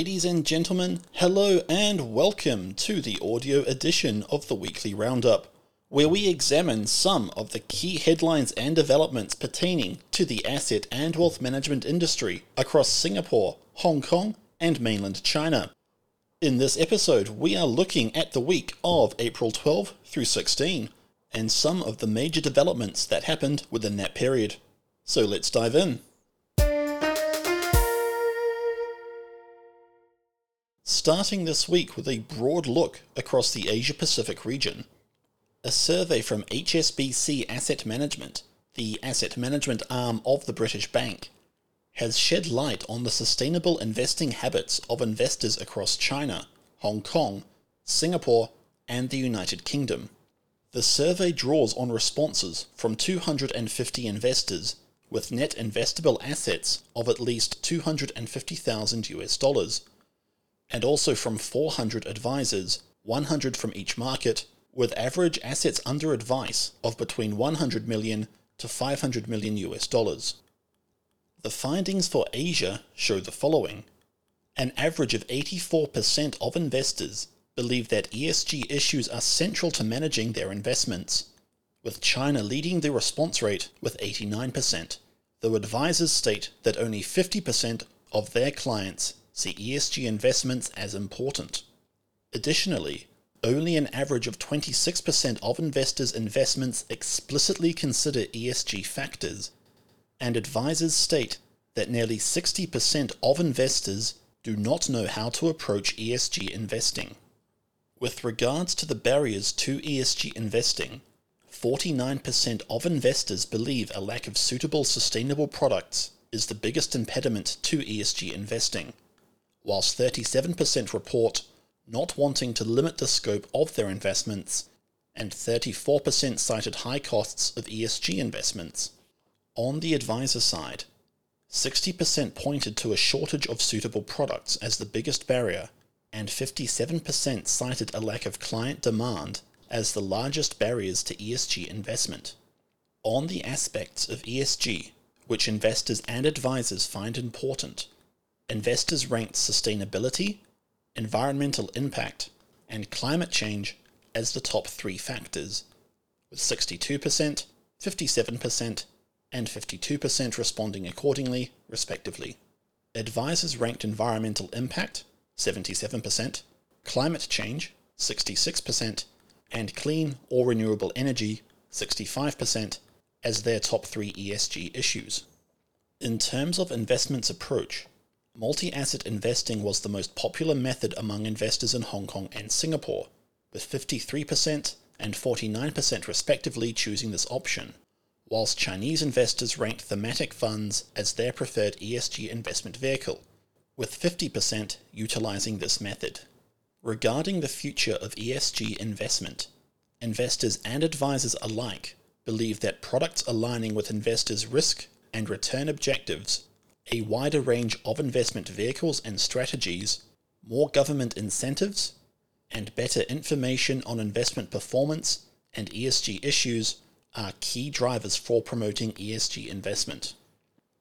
Ladies and gentlemen, hello and welcome to the audio edition of the Weekly Roundup, where we examine some of the key headlines and developments pertaining to the asset and wealth management industry across Singapore, Hong Kong, and mainland China. In this episode, we are looking at the week of April 12 through 16 and some of the major developments that happened within that period. So let's dive in. Starting this week with a broad look across the Asia Pacific region. A survey from HSBC Asset Management, the asset management arm of the British Bank, has shed light on the sustainable investing habits of investors across China, Hong Kong, Singapore, and the United Kingdom. The survey draws on responses from 250 investors with net investable assets of at least 250,000 US dollars, and also from 400 advisors, 100 from each market, with average assets under advice of between 100 million to 500 million US dollars. The findings for Asia show the following. An average of 84% of investors believe that ESG issues are central to managing their investments, with China leading the response rate with 89%, though advisors state that only 50% of their clients see ESG investments as important. Additionally, only an average of 26% of investors' investments explicitly consider ESG factors, and advisors state that nearly 60% of investors do not know how to approach ESG investing. With regards to the barriers to ESG investing, 49% of investors believe a lack of suitable sustainable products is the biggest impediment to ESG investing, whilst 37% report not wanting to limit the scope of their investments, and 34% cited high costs of ESG investments. On the advisor side, 60% pointed to a shortage of suitable products as the biggest barrier, and 57% cited a lack of client demand as the largest barriers to ESG investment. On the aspects of ESG which investors and advisors find important, investors ranked sustainability, environmental impact, and climate change as the top three factors, with 62%, 57%, and 52% responding accordingly, respectively. Advisors ranked environmental impact, 77%, climate change, 66%, and clean or renewable energy, 65%, as their top three ESG issues. In terms of investments approach, multi asset investing was the most popular method among investors in Hong Kong and Singapore, with 53% and 49% respectively choosing this option, whilst Chinese investors ranked thematic funds as their preferred ESG investment vehicle, with 50% utilizing this method. Regarding the future of ESG investment, investors and advisors alike believe that products aligning with investors' risk and return objectives, a wider range of investment vehicles and strategies, more government incentives, and better information on investment performance and ESG issues are key drivers for promoting ESG investment.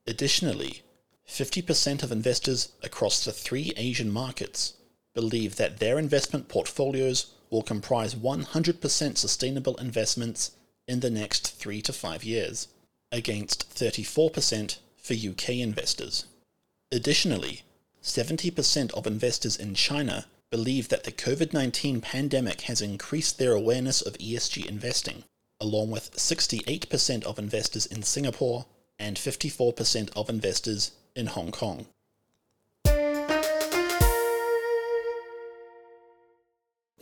Additionally, 50% of investors across the three Asian markets believe that their investment portfolios will comprise 100% sustainable investments in the next three to five years, against 34% for UK investors. Additionally, 70% of investors in China believe that the COVID 19 pandemic has increased their awareness of ESG investing, along with 68% of investors in Singapore and 54% of investors in Hong Kong.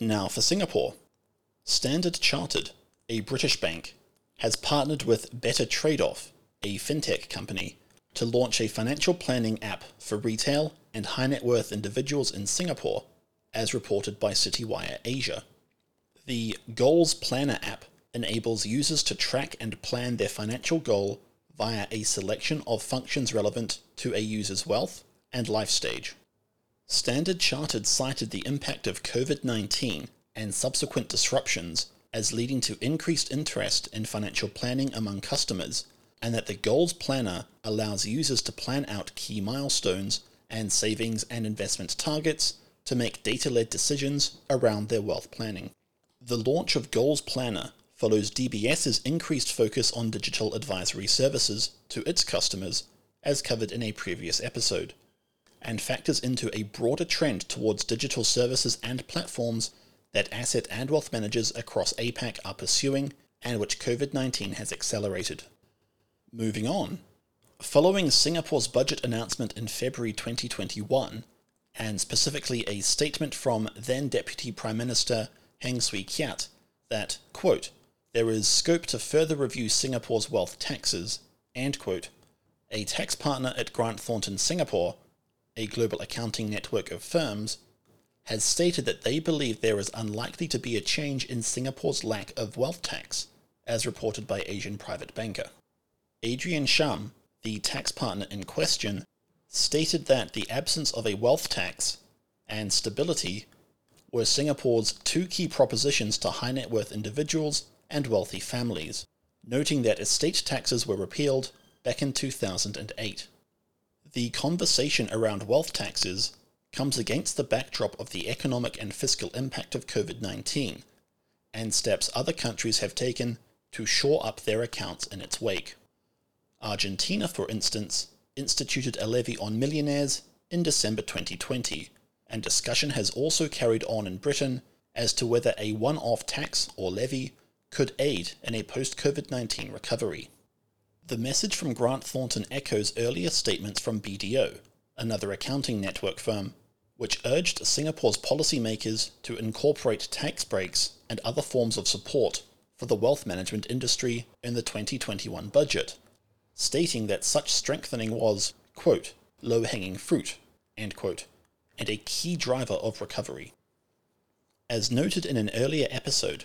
Now for Singapore. Standard Chartered, a British bank, has partnered with Better Trade Off, a fintech company, to launch a financial planning app for retail and high net worth individuals in Singapore, as reported by Citywire Asia. The Goals Planner app enables users to track and plan their financial goal via a selection of functions relevant to a user's wealth and life stage. Standard Chartered cited the impact of COVID 19 and subsequent disruptions as leading to increased interest in financial planning among customers, and that the Goals Planner allows users to plan out key milestones and savings and investment targets to make data led decisions around their wealth planning. The launch of Goals Planner follows DBS's increased focus on digital advisory services to its customers, as covered in a previous episode, and factors into a broader trend towards digital services and platforms that asset and wealth managers across APAC are pursuing and which COVID 19 has accelerated. Moving on. Following Singapore's budget announcement in February 2021, and specifically a statement from then Deputy Prime Minister Heng Swee Keat that, quote, there is scope to further review Singapore's wealth taxes, and quote, a tax partner at Grant Thornton Singapore, a global accounting network of firms, has stated that they believe there is unlikely to be a change in Singapore's lack of wealth tax, as reported by Asian private banker. Adrian Shum, the tax partner in question, stated that the absence of a wealth tax and stability were Singapore's two key propositions to high net worth individuals and wealthy families, noting that estate taxes were repealed back in 2008. The conversation around wealth taxes comes against the backdrop of the economic and fiscal impact of COVID 19 and steps other countries have taken to shore up their accounts in its wake. Argentina, for instance, instituted a levy on millionaires in December 2020, and discussion has also carried on in Britain as to whether a one off tax or levy could aid in a post COVID 19 recovery. The message from Grant Thornton echoes earlier statements from BDO, another accounting network firm, which urged Singapore's policymakers to incorporate tax breaks and other forms of support for the wealth management industry in the 2021 budget, stating that such strengthening was, quote, low hanging fruit, quote, and a key driver of recovery. As noted in an earlier episode,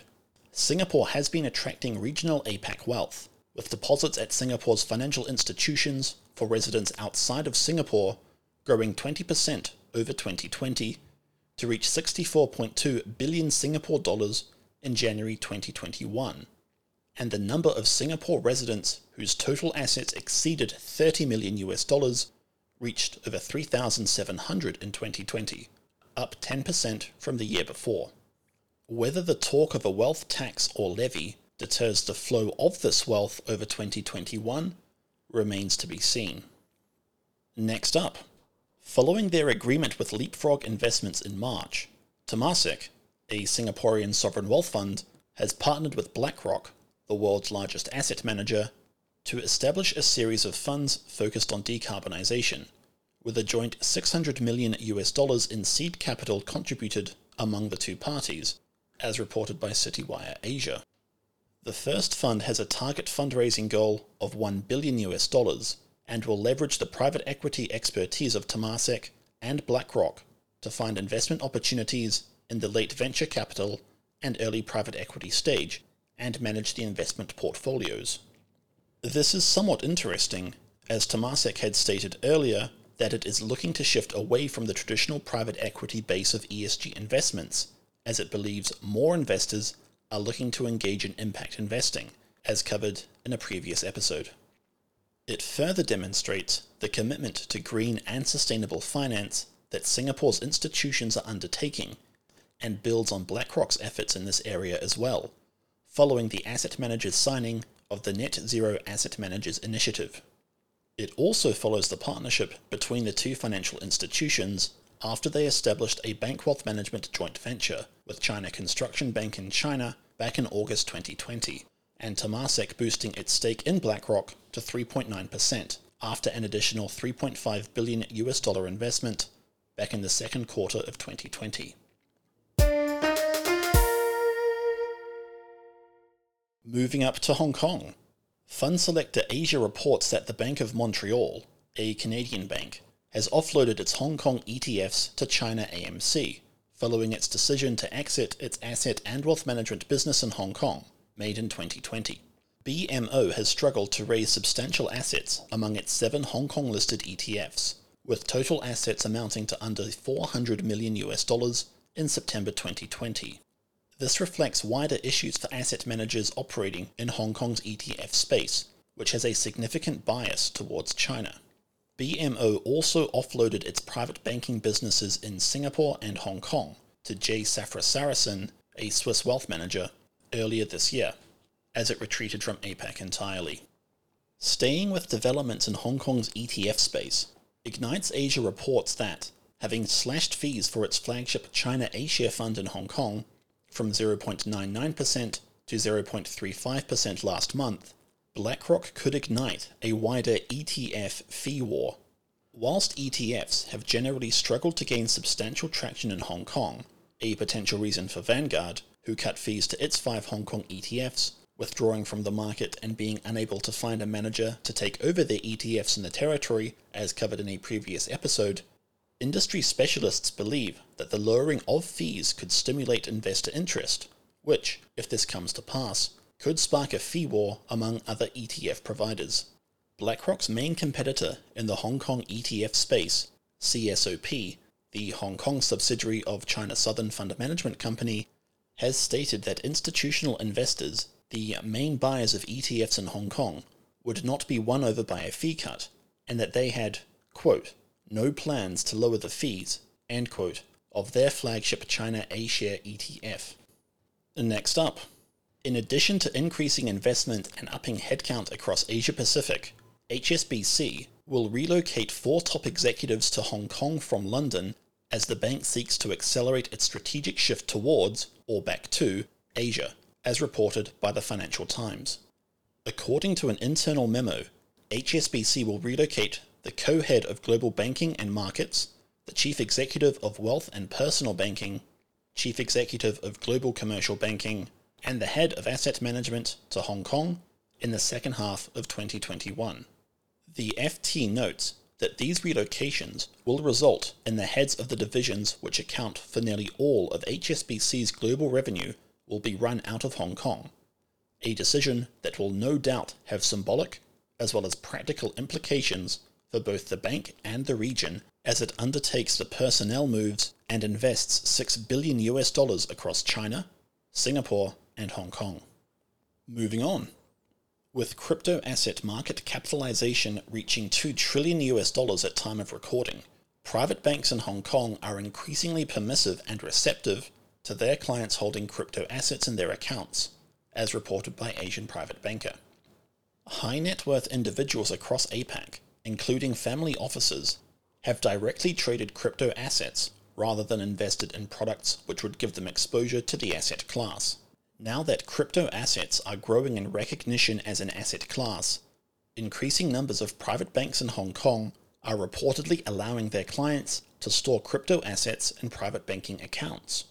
Singapore has been attracting regional APAC wealth, with deposits at Singapore's financial institutions for residents outside of Singapore growing 20% over 2020 to reach 64.2 billion Singapore dollars in January 2021, and the number of Singapore residents whose total assets exceeded 30 million US dollars reached over 3,700 in 2020, up 10% from the year before. Whether the talk of a wealth tax or levy deters the flow of this wealth over 2021 remains to be seen. Next up, Following their agreement with Leapfrog Investments in March, Temasek, a Singaporean sovereign wealth fund, has partnered with BlackRock, the world's largest asset manager, to establish a series of funds focused on decarbonization, with a joint 600 million US dollars in seed capital contributed among the two parties, as reported by Citywire Asia. The first fund has a target fundraising goal of 1 billion US dollars and will leverage the private equity expertise of Temasek and BlackRock to find investment opportunities in the late venture capital and early private equity stage and manage the investment portfolios. This is somewhat interesting, as Temasek had stated earlier that it is looking to shift away from the traditional private equity base of ESG investments, as it believes more investors are looking to engage in impact investing, as covered in a previous episode. It further demonstrates the commitment to green and sustainable finance that Singapore's institutions are undertaking and builds on BlackRock's efforts in this area as well, following the asset manager's signing of the Net Zero Asset Managers Initiative. It also follows the partnership between the two financial institutions after they established a bank wealth management joint venture with China Construction Bank in China back in August 2020 and Temasek boosting its stake in BlackRock to 3.9% after an additional 3.5 billion US dollar investment back in the second quarter of 2020. Moving up to Hong Kong, Fund Selector Asia reports that the Bank of Montreal, a Canadian bank, has offloaded its Hong Kong ETFs to China AMC, following its decision to exit its asset and wealth management business in Hong Kong made in 2020. BMO has struggled to raise substantial assets among its seven Hong Kong listed ETFs, with total assets amounting to under 400 million US dollars in September 2020. This reflects wider issues for asset managers operating in Hong Kong's ETF space, which has a significant bias towards China. BMO also offloaded its private banking businesses in Singapore and Hong Kong to J. Safra Sarasin, a Swiss wealth manager, earlier this year, as it retreated from APAC entirely. Staying with developments in Hong Kong's ETF space, Ignites Asia reports that, having slashed fees for its flagship China A share fund in Hong Kong from 0.99% to 0.35% last month, BlackRock could ignite a wider ETF fee war. Whilst ETFs have generally struggled to gain substantial traction in Hong Kong, a potential reason for Vanguard, who cut fees to its five Hong Kong ETFs, withdrawing from the market and being unable to find a manager to take over their ETFs in the territory, as covered in a previous episode, industry specialists believe that the lowering of fees could stimulate investor interest, which, if this comes to pass, could spark a fee war among other ETF providers. BlackRock's main competitor in the Hong Kong ETF space, CSOP, the Hong Kong subsidiary of China Southern Fund Management Company, has stated that institutional investors, the main buyers of ETFs in Hong Kong, would not be won over by a fee cut, and that they had, quote, no plans to lower the fees, end quote, of their flagship China A share ETF. Next up, in addition to increasing investment and upping headcount across Asia Pacific, HSBC will relocate four top executives to Hong Kong from London as the bank seeks to accelerate its strategic shift towards, or back to, Asia, as reported by the Financial Times. According to an internal memo, HSBC will relocate the co head of global banking and markets, the chief executive of wealth and personal banking, chief executive of global commercial banking, and the head of asset management to Hong Kong in the second half of 2021. The FT notes that these relocations will result in the heads of the divisions which account for nearly all of HSBC's global revenue will be run out of Hong Kong, a decision that will no doubt have symbolic as well as practical implications for both the bank and the region as it undertakes the personnel moves and invests 6 billion US dollars across China, Singapore, and Hong Kong. Moving on. With crypto asset market capitalization reaching 2 trillion US dollars at time of recording, private banks in Hong Kong are increasingly permissive and receptive to their clients holding crypto assets in their accounts, as reported by Asian Private Banker. High net worth individuals across APAC, including family offices, have directly traded crypto assets rather than invested in products which would give them exposure to the asset class. Now that crypto assets are growing in recognition as an asset class, increasing numbers of private banks in Hong Kong are reportedly allowing their clients to store crypto assets in private banking accounts.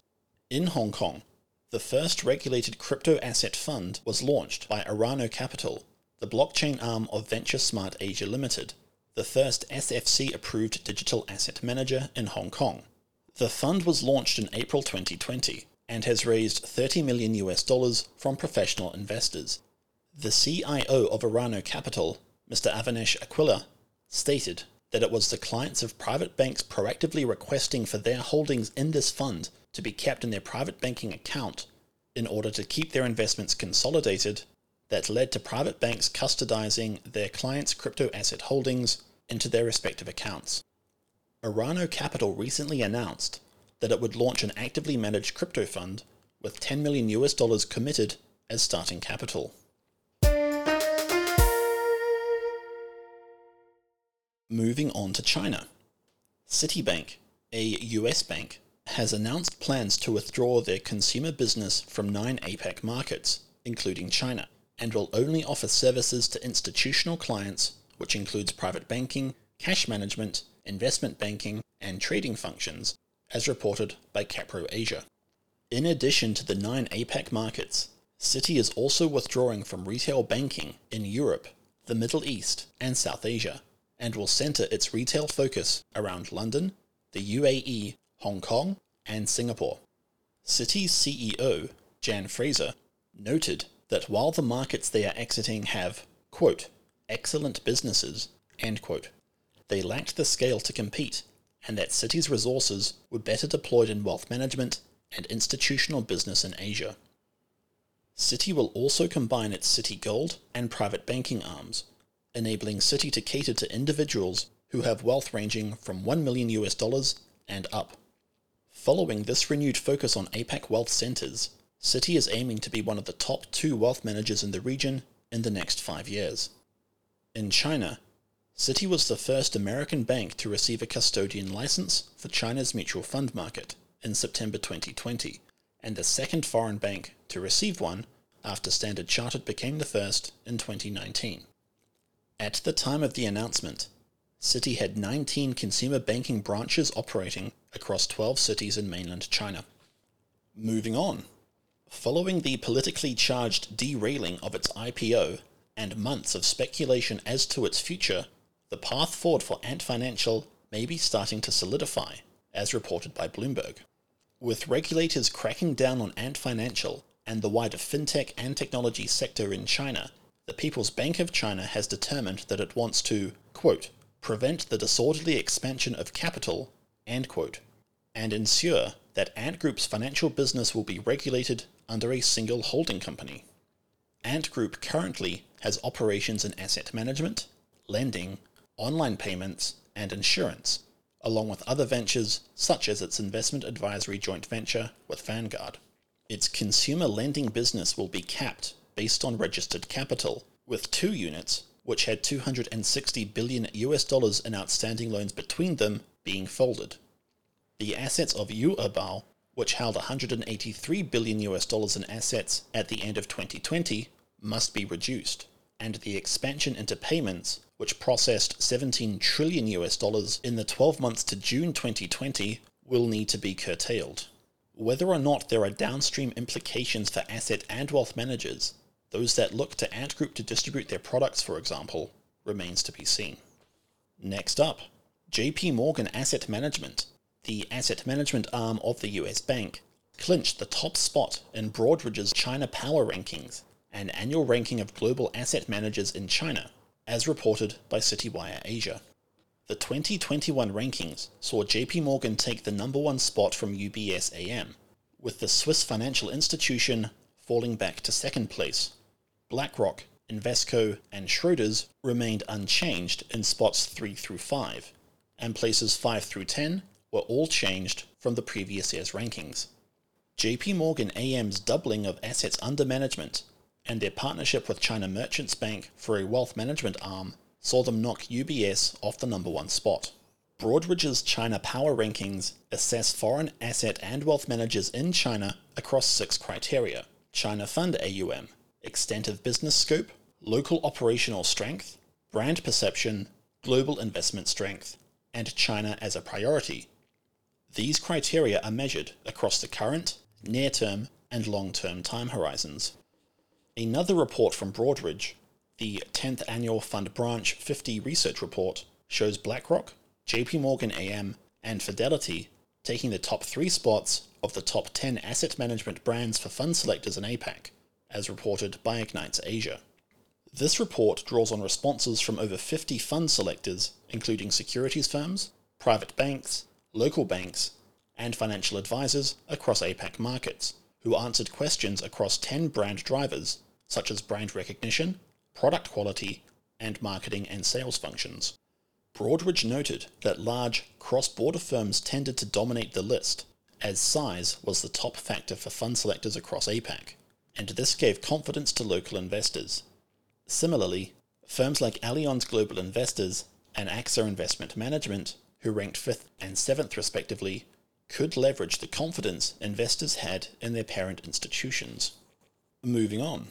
In Hong Kong, the first regulated crypto asset fund was launched by Arrano Capital, the blockchain arm of Venture Smart Asia Limited, the first SFC approved digital asset manager in Hong Kong. The fund was launched in April 2020 and has raised 30 million US dollars from professional investors. The CIO of Arrano Capital, Mr. Avanesh Aquila, stated that it was the clients of private banks proactively requesting for their holdings in this fund to be kept in their private banking account in order to keep their investments consolidated that led to private banks custodizing their clients' crypto asset holdings into their respective accounts. Arrano Capital recently announced that it would launch an actively managed crypto fund with 10 million US dollars committed as starting capital. Moving on to China. Citibank, a US bank, has announced plans to withdraw their consumer business from nine APAC markets, including China, and will only offer services to institutional clients, which includes private banking, cash management, investment banking, and trading functions, as reported by Capro Asia. In addition to the nine APAC markets, Citi is also withdrawing from retail banking in Europe, the Middle East, and South Asia, and will center its retail focus around London, the UAE, Hong Kong, and Singapore. Citi's CEO, Jane Fraser, noted that while the markets they are exiting have, quote, excellent businesses, end quote, they lacked the scale to compete and that Citi's resources were better deployed in wealth management and institutional business in Asia. Citi will also combine its Citigold and private banking arms, enabling Citi to cater to individuals who have wealth ranging from 1 million US dollars and up. Following this renewed focus on APAC wealth centers, Citi is aiming to be one of the top two wealth managers in the region in the next five years. In China, Citi was the first American bank to receive a custodian license for China's mutual fund market in September 2020, and the second foreign bank to receive one after Standard Chartered became the first in 2019. At the time of the announcement, Citi had 19 consumer banking branches operating across 12 cities in mainland China. Moving on. Following the politically charged derailing of its IPO and months of speculation as to its future, the path forward for Ant Financial may be starting to solidify, as reported by Bloomberg. With regulators cracking down on Ant Financial and the wider fintech and technology sector in China, the People's Bank of China has determined that it wants to, quote, prevent the disorderly expansion of capital, end quote, and ensure that Ant Group's financial business will be regulated under a single holding company. Ant Group currently has operations in asset management, lending, online payments, and insurance, along with other ventures such as its investment advisory joint venture with Vanguard. Its consumer lending business will be capped based on registered capital, with two units, which had 260 billion US dollars in outstanding loans between them, being folded. The assets of Yu'ebao, which held 183 billion US dollars in assets at the end of 2020, must be reduced, and the expansion into payments, which processed 17 trillion US dollars in the 12 months to June 2020, will need to be curtailed. Whether or not there are downstream implications for asset and wealth managers those that look to Ant Group to distribute their products, for example, remains to be seen. Next up, JP Morgan Asset Management, the asset management arm of the US bank, clinched the top spot in Broadridge's China Power Rankings, an annual ranking of global asset managers in China, as reported by Citywire Asia. The 2021 rankings saw JP Morgan take the number one spot from UBS AM, with the Swiss financial institution falling back to second place BlackRock, Invesco, and Schroders remained unchanged in spots 3 through 5, and places 5 through 10 were all changed from the previous year's rankings. JP Morgan AM's doubling of assets under management and their partnership with China Merchants Bank for a wealth management arm saw them knock UBS off the number one spot. Broadridge's China Power Rankings assess foreign asset and wealth managers in China across six criteria China Fund AUM, extent of business scope, local operational strength, brand perception, global investment strength, and China as a priority. These criteria are measured across the current, near term, and long term time horizons. Another report from Broadridge, the 10th Annual Fund Brand 50 Research Report, shows BlackRock, JP Morgan AM, and Fidelity taking the top three spots of the top 10 asset management brands for fund selectors in APAC as reported by Ignites Asia. This report draws on responses from over 50 fund selectors, including securities firms, private banks, local banks, and financial advisors across APAC markets, who answered questions across 10 brand drivers, such as brand recognition, product quality, and marketing and sales functions. Broadridge noted that large, cross border firms tended to dominate the list, as size was the top factor for fund selectors across APAC and this gave confidence to local investors. Similarly, firms like Allianz Global Investors and AXA Investment Management, who ranked 5th and 7th respectively, could leverage the confidence investors had in their parent institutions. Moving on.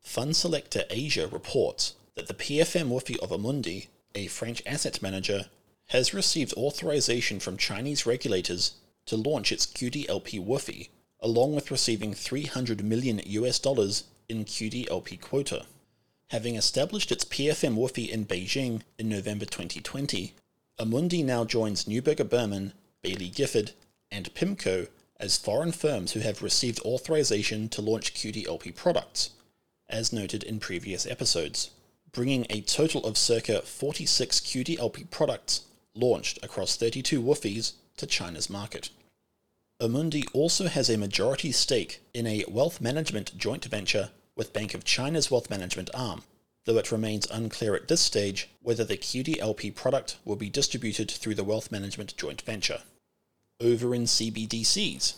Fund Selector Asia reports that the PFM WFI of Amundi, a French asset manager, has received authorization from Chinese regulators to launch its QDLP WFI along with receiving 300 million US dollars in QDLP quota. Having established its PFM WFI in Beijing in November 2020, Amundi now joins Neuberger Berman, Baillie Gifford, and PIMCO as foreign firms who have received authorization to launch QDLP products, as noted in previous episodes, bringing a total of circa 46 QDLP products launched across 32 WFIs to China's market. Amundi also has a majority stake in a wealth management joint venture with Bank of China's wealth management arm, though it remains unclear at this stage whether the QDLP product will be distributed through the wealth management joint venture. Over in CBDCs,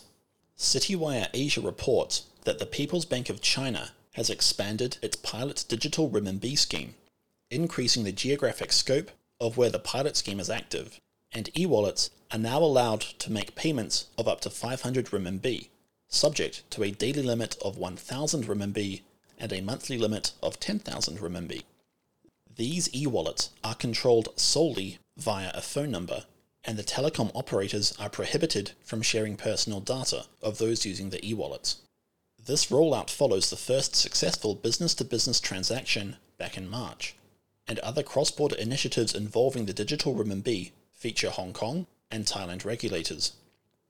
CityWire Asia reports that the People's Bank of China has expanded its pilot digital renminbi scheme, increasing the geographic scope of where the pilot scheme is active, and e-wallets are now allowed to make payments of up to 500 renminbi, subject to a daily limit of 1000 renminbi and a monthly limit of 10,000 renminbi. These e-wallets are controlled solely via a phone number, and the telecom operators are prohibited from sharing personal data of those using the e-wallets. This rollout follows the first successful business to business transaction back in March, and other cross border initiatives involving the digital renminbi feature Hong Kong and Thailand regulators.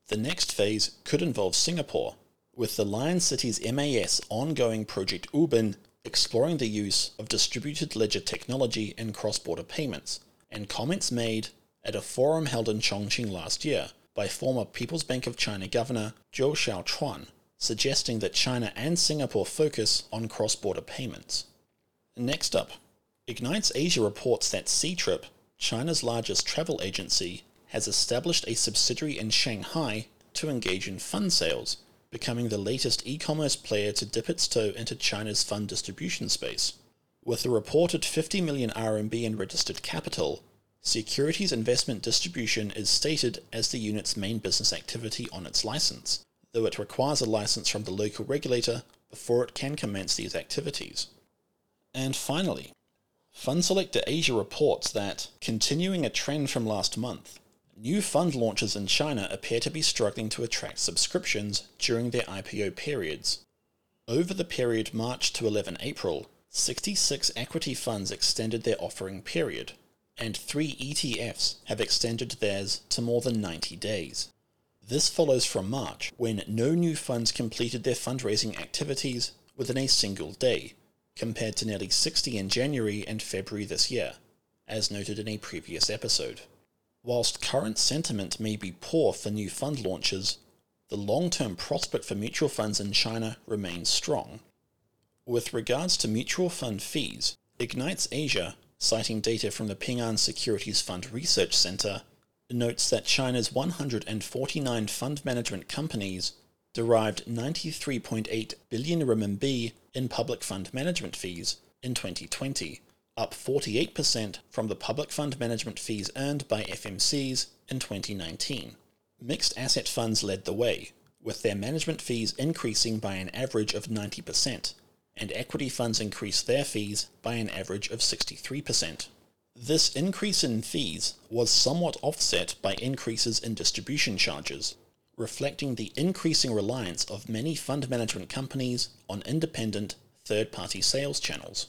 The next phase could involve Singapore, with the Lion City's MAS ongoing Project Ubin exploring the use of distributed ledger technology in cross border payments, and comments made at a forum held in Chongqing last year by former People's Bank of China Governor Zhou Xiaochuan suggesting that China and Singapore focus on cross border payments. Next up, Ignites Asia reports that Ctrip, China's largest travel agency, has established a subsidiary in Shanghai to engage in fund sales, becoming the latest e commerce player to dip its toe into China's fund distribution space. With a reported 50 million RMB in registered capital, Securities Investment Distribution is stated as the unit's main business activity on its license, though it requires a license from the local regulator before it can commence these activities. And finally, Fund Selector Asia reports that, continuing a trend from last month, new fund launches in China appear to be struggling to attract subscriptions during their IPO periods. Over the period March to 11 April, 66 equity funds extended their offering period, and three ETFs have extended theirs to more than 90 days. This follows from March, when no new funds completed their fundraising activities within a single day, compared to nearly 60 in January and February this year, as noted in a previous episode. Whilst current sentiment may be poor for new fund launches, the long term prospect for mutual funds in China remains strong. With regards to mutual fund fees, Ignites Asia, citing data from the Ping An Securities Fund Research Center, notes that China's 149 fund management companies derived 93.8 billion RMB in public fund management fees in 2020, up 48% from the public fund management fees earned by FMCs in 2019. Mixed asset funds led the way, with their management fees increasing by an average of 90%, and equity funds increased their fees by an average of 63%. This increase in fees was somewhat offset by increases in distribution charges, reflecting the increasing reliance of many fund management companies on independent third party sales channels.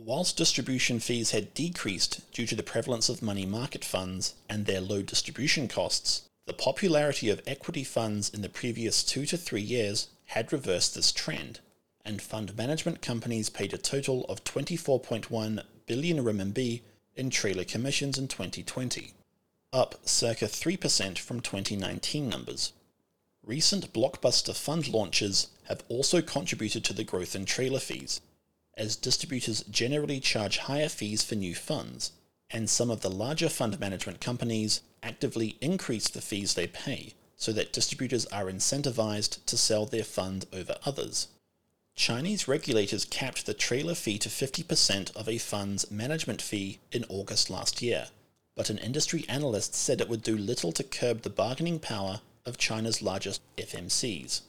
Whilst distribution fees had decreased due to the prevalence of money market funds and their low distribution costs, the popularity of equity funds in the previous two to three years had reversed this trend, and fund management companies paid a total of 24.1 billion RMB in trailer commissions in 2020, up circa 3% from 2019 numbers. Recent blockbuster fund launches have also contributed to the growth in trailer fees, as distributors generally charge higher fees for new funds, and some of the larger fund management companies actively increase the fees they pay so that distributors are incentivized to sell their fund over others. Chinese regulators capped the trailer fee to 50% of a fund's management fee in August last year, but an industry analyst said it would do little to curb the bargaining power of China's largest FMCs.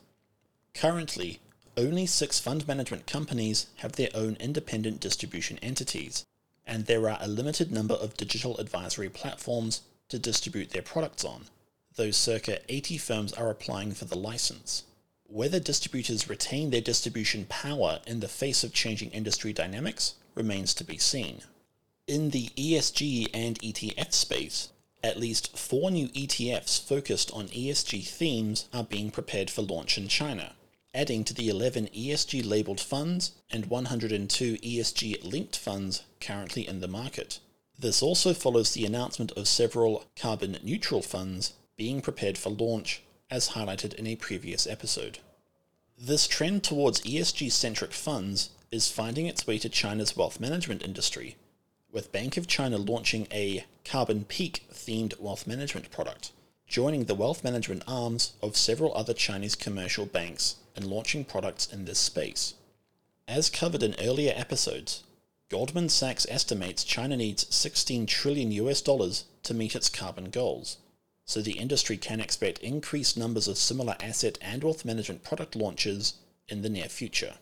Currently, only six fund management companies have their own independent distribution entities, and there are a limited number of digital advisory platforms to distribute their products on, though circa 80 firms are applying for the license. Whether distributors retain their distribution power in the face of changing industry dynamics remains to be seen. In the ESG and ETF space, at least four new ETFs focused on ESG themes are being prepared for launch in China, adding to the 11 ESG labeled funds and 102 ESG linked funds currently in the market. This also follows the announcement of several carbon neutral funds being prepared for launch as highlighted in a previous episode. This trend towards ESG centric funds is finding its way to China's wealth management industry, with Bank of China launching a Carbon Peak themed wealth management product, joining the wealth management arms of several other Chinese commercial banks and launching products in this space. As covered in earlier episodes, Goldman Sachs estimates China needs 16 trillion US dollars to meet its carbon goals, so the industry can expect increased numbers of similar asset and wealth management product launches in the near future.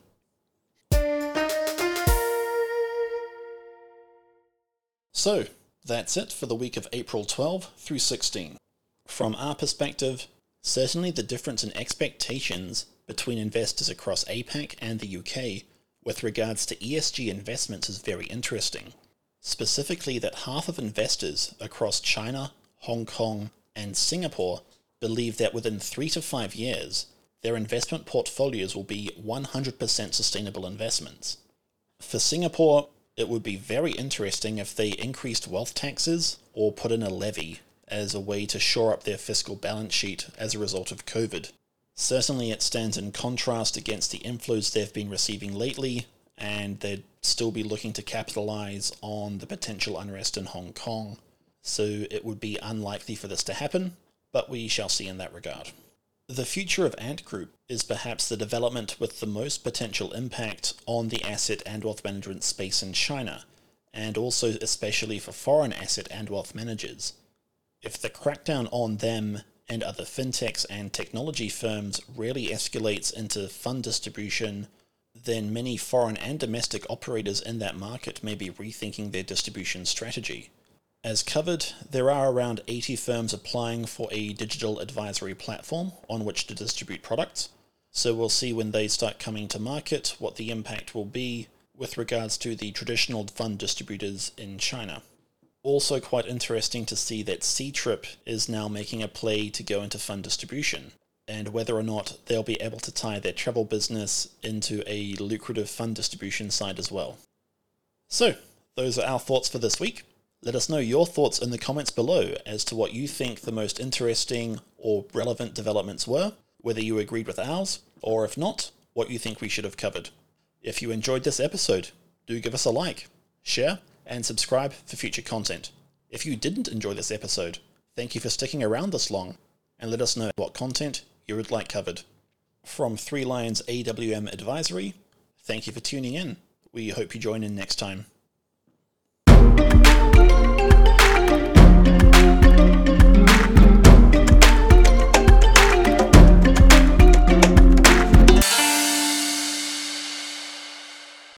So, that's it for the week of April 12 through 16. From our perspective, certainly the difference in expectations between investors across APAC and the UK with regards to ESG investments is very interesting. Specifically, that half of investors across China, Hong Kong, and Singapore believe that within three to five years, their investment portfolios will be 100% sustainable investments. For Singapore, it would be very interesting if they increased wealth taxes or put in a levy as a way to shore up their fiscal balance sheet as a result of COVID. Certainly, it stands in contrast against the inflows they've been receiving lately, and they'd still be looking to capitalize on the potential unrest in Hong Kong. So it would be unlikely for this to happen, but we shall see in that regard. The future of Ant Group is perhaps the development with the most potential impact on the asset and wealth management space in China, and also especially for foreign asset and wealth managers. If the crackdown on them and other fintechs and technology firms really escalates into fund distribution, then many foreign and domestic operators in that market may be rethinking their distribution strategy. As covered, there are around 80 firms applying for a digital advisory platform on which to distribute products, so we'll see when they start coming to market what the impact will be with regards to the traditional fund distributors in China also quite interesting to see that Ctrip is now making a play to go into fund distribution, and whether or not they'll be able to tie their travel business into a lucrative fund distribution side as well. So, those are our thoughts for this week. Let us know your thoughts in the comments below as to what you think the most interesting or relevant developments were, whether you agreed with ours, or if not, what you think we should have covered. If you enjoyed this episode, do give us a like, share, and subscribe for future content. If you didn't enjoy this episode, thank you for sticking around this long, and let us know what content you would like covered. From Three Lions AWM Advisory, thank you for tuning in. We hope you join in next time.